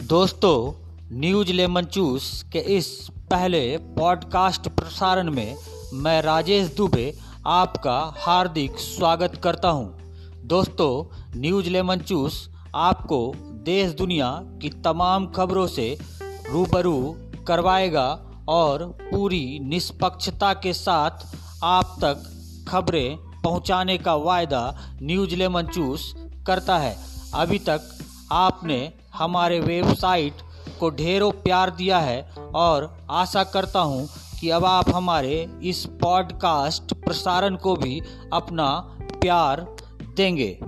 दोस्तों, news lemon चूस के इस पहले पॉडकास्ट प्रसारण में मैं राजेश दुबे आपका हार्दिक स्वागत करता हूँ। दोस्तों, न्यूज़ लेमन चूस आपको देश दुनिया की तमाम खबरों से रूबरू करवाएगा और पूरी निष्पक्षता के साथ आप तक खबरें पहुँचाने का वायदा न्यूज़ लेमन चूस करता है अभी तक आपने हमारे वेबसाइट को ढेरों प्यार दिया है और आशा करता हूँ कि अब आप हमारे इस पॉडकास्ट प्रसारण को भी अपना प्यार देंगे।